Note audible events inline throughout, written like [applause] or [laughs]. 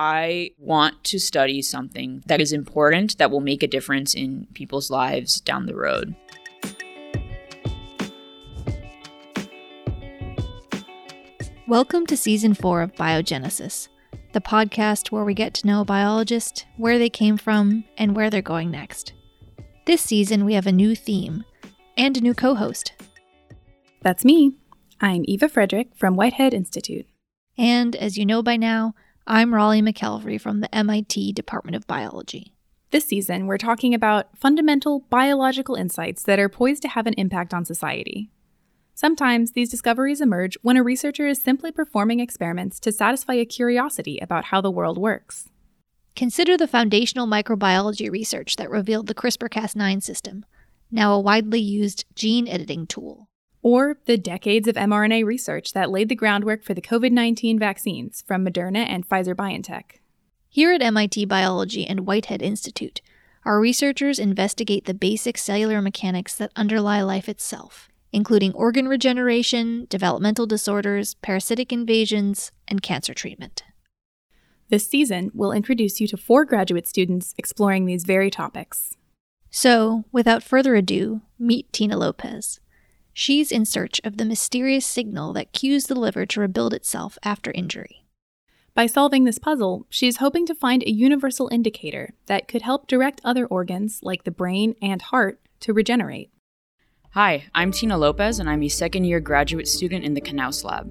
I want to study something that is important that will make a difference in people's lives down the road. Welcome to season four of Biogenesis, the podcast where we get to know a biologist, where they came from, and where they're going next. This season, we have a new theme and a new co host. That's me. I'm Eva Frederick from Whitehead Institute. And as you know by now, I'm Raleigh McElvery from the MIT Department of Biology. This season, we're talking about fundamental biological insights that are poised to have an impact on society. Sometimes these discoveries emerge when a researcher is simply performing experiments to satisfy a curiosity about how the world works. Consider the foundational microbiology research that revealed the CRISPR Cas9 system, now a widely used gene editing tool or the decades of mRNA research that laid the groundwork for the COVID 19 vaccines from Moderna and Pfizer BioNTech. Here at MIT Biology and Whitehead Institute, our researchers investigate the basic cellular mechanics that underlie life itself, including organ regeneration, developmental disorders, parasitic invasions, and cancer treatment. This season, we'll introduce you to four graduate students exploring these very topics. So, without further ado, meet Tina Lopez. She's in search of the mysterious signal that cues the liver to rebuild itself after injury. By solving this puzzle, she's hoping to find a universal indicator that could help direct other organs, like the brain and heart, to regenerate. Hi, I'm Tina Lopez, and I'm a second year graduate student in the Knouse Lab.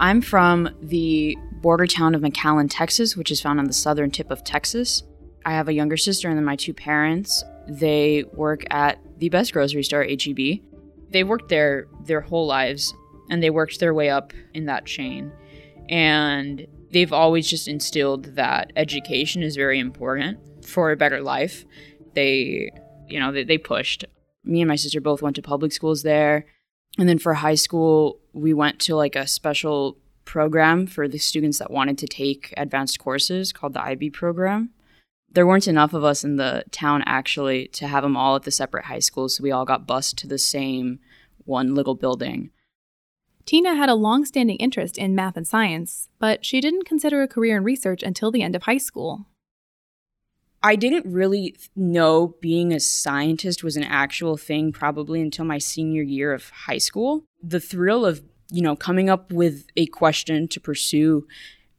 I'm from the border town of McAllen, Texas, which is found on the southern tip of Texas. I have a younger sister and then my two parents. They work at the best grocery store, HEB they worked there their whole lives and they worked their way up in that chain. And they've always just instilled that education is very important for a better life. They, you know, they, they pushed. Me and my sister both went to public schools there. And then for high school, we went to like a special program for the students that wanted to take advanced courses called the IB program. There weren't enough of us in the town actually to have them all at the separate high schools, so we all got bused to the same one little building. Tina had a long standing interest in math and science, but she didn't consider a career in research until the end of high school. I didn't really know being a scientist was an actual thing probably until my senior year of high school. The thrill of, you know, coming up with a question to pursue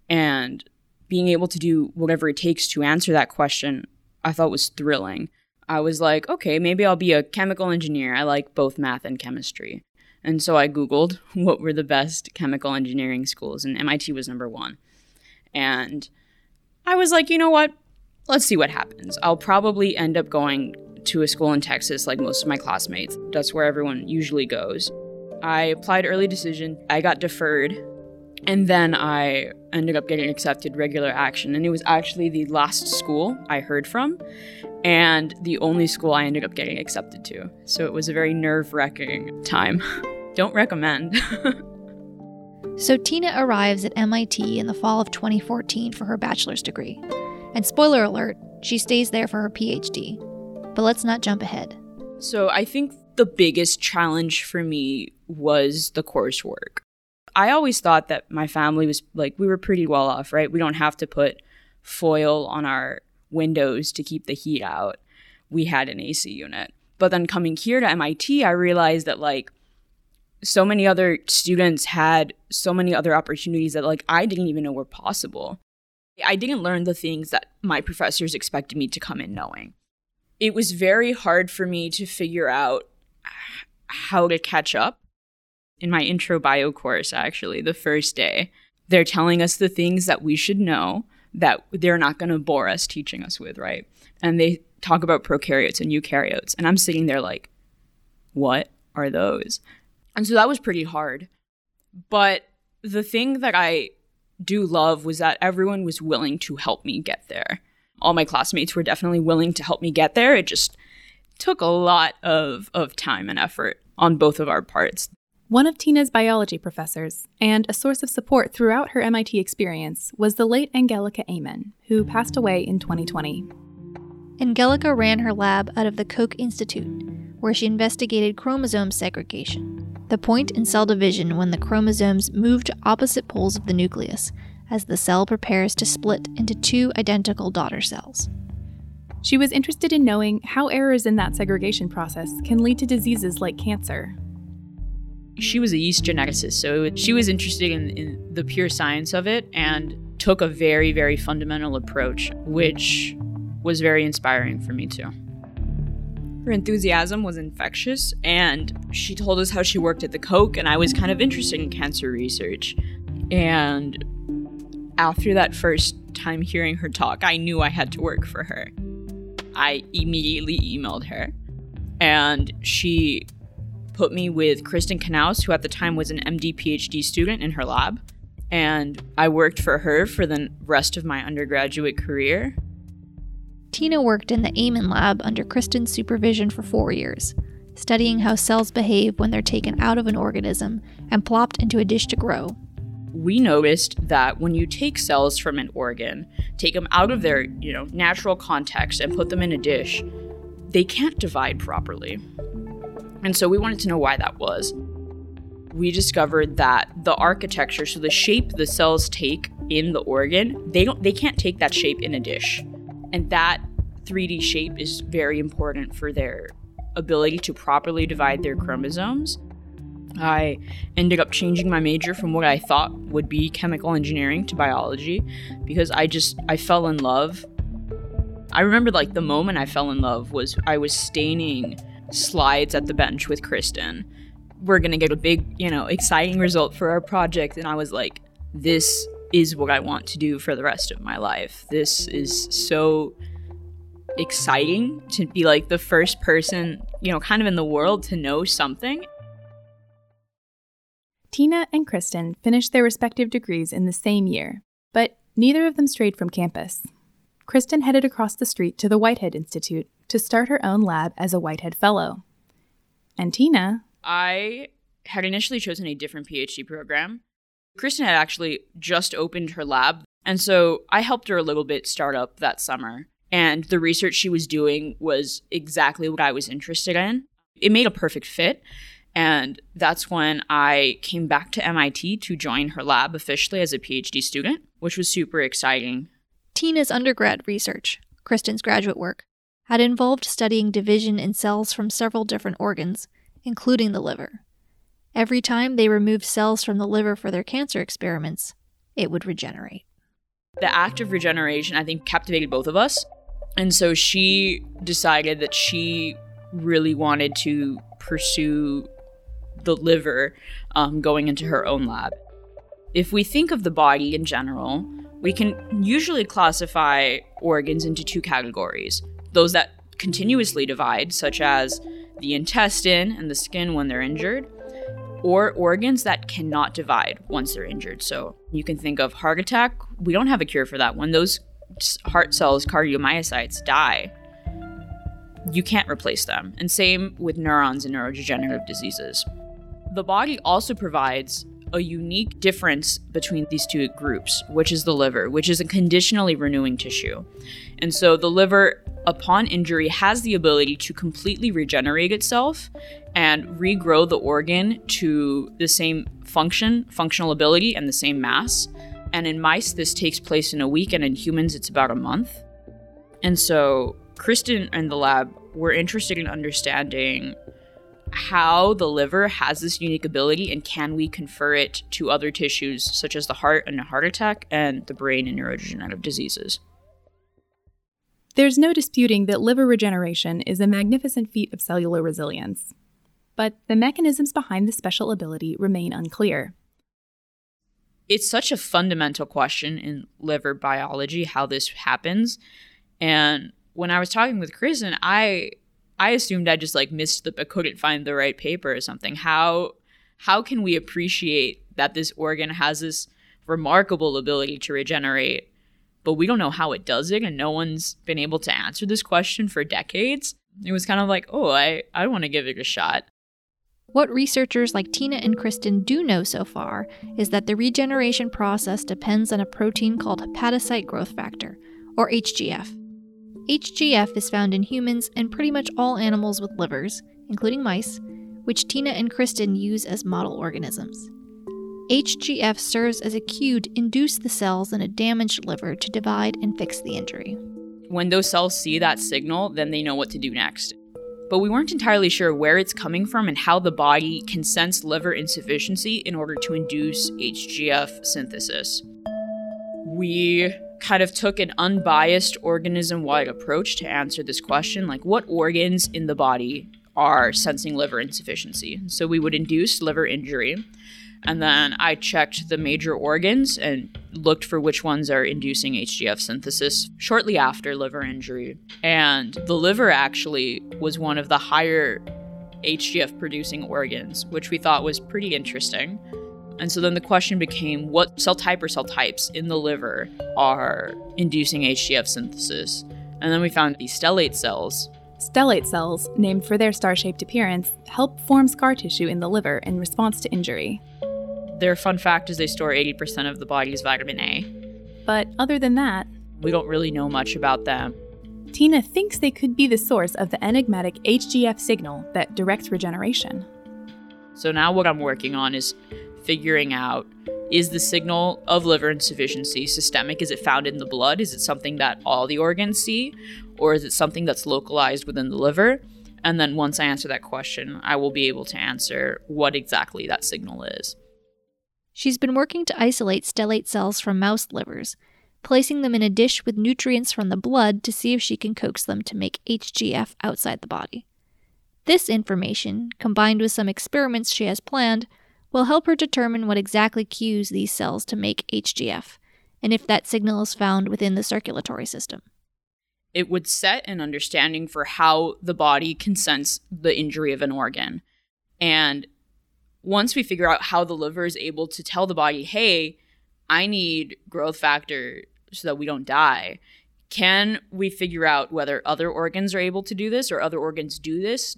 and being able to do whatever it takes to answer that question, I thought was thrilling. I was like, okay, maybe I'll be a chemical engineer. I like both math and chemistry. And so I Googled [laughs] what were the best chemical engineering schools, and MIT was number one. And I was like, you know what? Let's see what happens. I'll probably end up going to a school in Texas like most of my classmates. That's where everyone usually goes. I applied early decision, I got deferred, and then I ended up getting accepted regular action. And it was actually the last school I heard from and the only school I ended up getting accepted to. So it was a very nerve wracking time. [laughs] Don't recommend. [laughs] so Tina arrives at MIT in the fall of 2014 for her bachelor's degree. And spoiler alert, she stays there for her PhD. But let's not jump ahead. So I think the biggest challenge for me was the coursework. I always thought that my family was like, we were pretty well off, right? We don't have to put foil on our windows to keep the heat out. We had an AC unit. But then coming here to MIT, I realized that like so many other students had so many other opportunities that like I didn't even know were possible. I didn't learn the things that my professors expected me to come in knowing. It was very hard for me to figure out how to catch up. In my intro bio course, actually, the first day, they're telling us the things that we should know that they're not going to bore us teaching us with, right? And they talk about prokaryotes and eukaryotes. And I'm sitting there like, what are those? And so that was pretty hard. But the thing that I do love was that everyone was willing to help me get there. All my classmates were definitely willing to help me get there. It just took a lot of, of time and effort on both of our parts. One of Tina's biology professors, and a source of support throughout her MIT experience, was the late Angelika Amon, who passed away in 2020. Angelika ran her lab out of the Koch Institute, where she investigated chromosome segregation, the point in cell division when the chromosomes move to opposite poles of the nucleus, as the cell prepares to split into two identical daughter cells. She was interested in knowing how errors in that segregation process can lead to diseases like cancer. She was a yeast geneticist, so she was interested in, in the pure science of it and took a very, very fundamental approach, which was very inspiring for me too. Her enthusiasm was infectious, and she told us how she worked at the Koch, and I was kind of interested in cancer research. And after that first time hearing her talk, I knew I had to work for her. I immediately emailed her, and she put me with Kristin Knouse, who at the time was an MD PhD student in her lab. And I worked for her for the rest of my undergraduate career. Tina worked in the Amon lab under Kristin's supervision for four years, studying how cells behave when they're taken out of an organism and plopped into a dish to grow. We noticed that when you take cells from an organ, take them out of their, you know, natural context and put them in a dish, they can't divide properly. And so we wanted to know why that was. We discovered that the architecture, so the shape the cells take in the organ, they don't they can't take that shape in a dish. And that 3D shape is very important for their ability to properly divide their chromosomes. I ended up changing my major from what I thought would be chemical engineering to biology because I just I fell in love. I remember like the moment I fell in love was I was staining slides at the bench with Kristin. We're going to get a big, you know, exciting result for our project and I was like this is what I want to do for the rest of my life. This is so exciting to be like the first person, you know, kind of in the world to know something. Tina and Kristin finished their respective degrees in the same year, but neither of them strayed from campus. Kristin headed across the street to the Whitehead Institute to start her own lab as a Whitehead Fellow. And Tina? I had initially chosen a different PhD program Kristin had actually just opened her lab. And so I helped her a little bit start up that summer. And the research she was doing was exactly what I was interested in. It made a perfect fit. And that's when I came back to MIT to join her lab officially as a PhD student, which was super exciting. Tina's undergrad research, Kristin's graduate work, had involved studying division in cells from several different organs, including the liver. Every time they removed cells from the liver for their cancer experiments, it would regenerate. The act of regeneration, I think, captivated both of us. And so she decided that she really wanted to pursue the liver um, going into her own lab. If we think of the body in general, we can usually classify organs into two categories those that continuously divide, such as the intestine and the skin when they're injured, or organs that cannot divide once they're injured. So you can think of heart attack. We don't have a cure for that. When those heart cells, cardiomyocytes, die, you can't replace them. And same with neurons and neurodegenerative diseases. The body also provides a unique difference between these two groups, which is the liver, which is a conditionally renewing tissue. And so the liver, upon injury, has the ability to completely regenerate itself and regrow the organ to the same function, functional ability, and the same mass. And in mice, this takes place in a week, and in humans, it's about a month. And so, Kristin and the lab were interested in understanding how the liver has this unique ability and can we confer it to other tissues such as the heart and a heart attack and the brain and neurodegenerative diseases. There's no disputing that liver regeneration is a magnificent feat of cellular resilience but the mechanisms behind the special ability remain unclear. It's such a fundamental question in liver biology how this happens. And when I was talking with Kristin, I I assumed I just like missed the but couldn't find the right paper or something. How how can we appreciate that this organ has this remarkable ability to regenerate, but we don't know how it does it and no one's been able to answer this question for decades? It was kind of like, oh, I, I want to give it a shot. What researchers like Tina and Kristin do know so far is that the regeneration process depends on a protein called hepatocyte growth factor, or HGF. HGF is found in humans and pretty much all animals with livers, including mice, which Tina and Kristin use as model organisms. HGF serves as a cue to induce the cells in a damaged liver to divide and fix the injury. When those cells see that signal, then they know what to do next. But we weren't entirely sure where it's coming from and how the body can sense liver insufficiency in order to induce HGF synthesis. We kind of took an unbiased organism wide approach to answer this question like, what organs in the body are sensing liver insufficiency? So we would induce liver injury and then I checked the major organs and looked for which ones are inducing HGF synthesis shortly after liver injury. And the liver actually was one of the higher HGF producing organs, which we thought was pretty interesting. And so then the question became what cell type or cell types in the liver are inducing HGF synthesis? And then we found these stellate cells. Stellate cells, named for their star shaped appearance, help form scar tissue in the liver in response to injury. Their fun fact is they store 80% of the body's vitamin A. But other than that, we don't really know much about them. Tina thinks they could be the source of the enigmatic HGF signal that directs regeneration. So now what I'm working on is figuring out is the signal of liver insufficiency systemic? Is it found in the blood? Is it something that all the organs see? Or is it something that's localized within the liver? And then once I answer that question, I will be able to answer what exactly that signal is. She's been working to isolate stellate cells from mouse livers, placing them in a dish with nutrients from the blood to see if she can coax them to make HGF outside the body. This information, combined with some experiments she has planned, will help her determine what exactly cues these cells to make HGF, and if that signal is found within the circulatory system. It would set an understanding for how the body can sense the injury of an organ. And once we figure out how the liver is able to tell the body, hey, I need growth factor so that we don't die, can we figure out whether other organs are able to do this or other organs do this?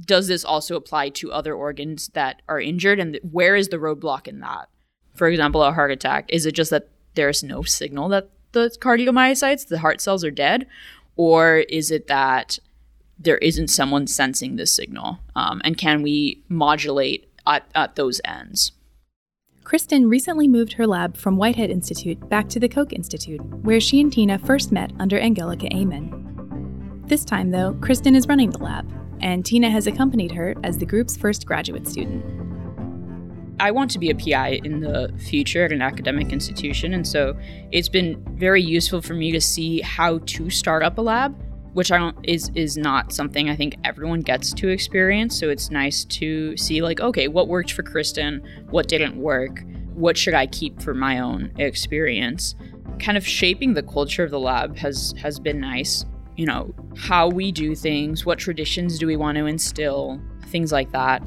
Does this also apply to other organs that are injured? And where is the roadblock in that? For example, a heart attack, is it just that there's no signal that the cardiomyocytes, the heart cells, are dead? Or is it that there isn't someone sensing this signal? Um, and can we modulate at, at those ends. Kristin recently moved her lab from Whitehead Institute back to the Koch Institute, where she and Tina first met under Angelika Amon. This time, though, Kristin is running the lab, and Tina has accompanied her as the group's first graduate student. I want to be a PI in the future at an academic institution, and so it's been very useful for me to see how to start up a lab which I don't is is not something I think everyone gets to experience. So it's nice to see like, okay, what worked for Kristin, what didn't work, what should I keep for my own experience. Kind of shaping the culture of the lab has has been nice. You know, how we do things, what traditions do we want to instill, things like that.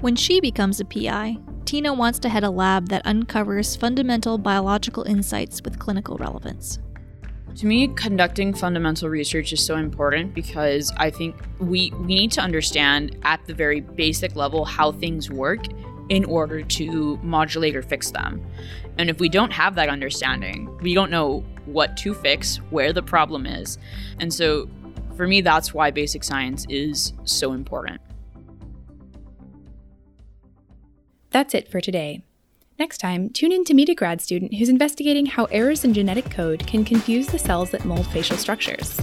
When she becomes a PI, Tina wants to head a lab that uncovers fundamental biological insights with clinical relevance. To me, conducting fundamental research is so important because I think we we need to understand at the very basic level how things work in order to modulate or fix them. And if we don't have that understanding, we don't know what to fix, where the problem is. And so for me that's why basic science is so important. That's it for today. Next time, tune in to meet a grad student who's investigating how errors in genetic code can confuse the cells that mold facial structures.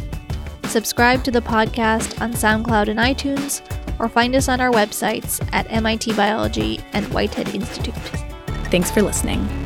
Subscribe to the podcast on SoundCloud and iTunes, or find us on our websites at MIT Biology and Whitehead Institute. Thanks for listening.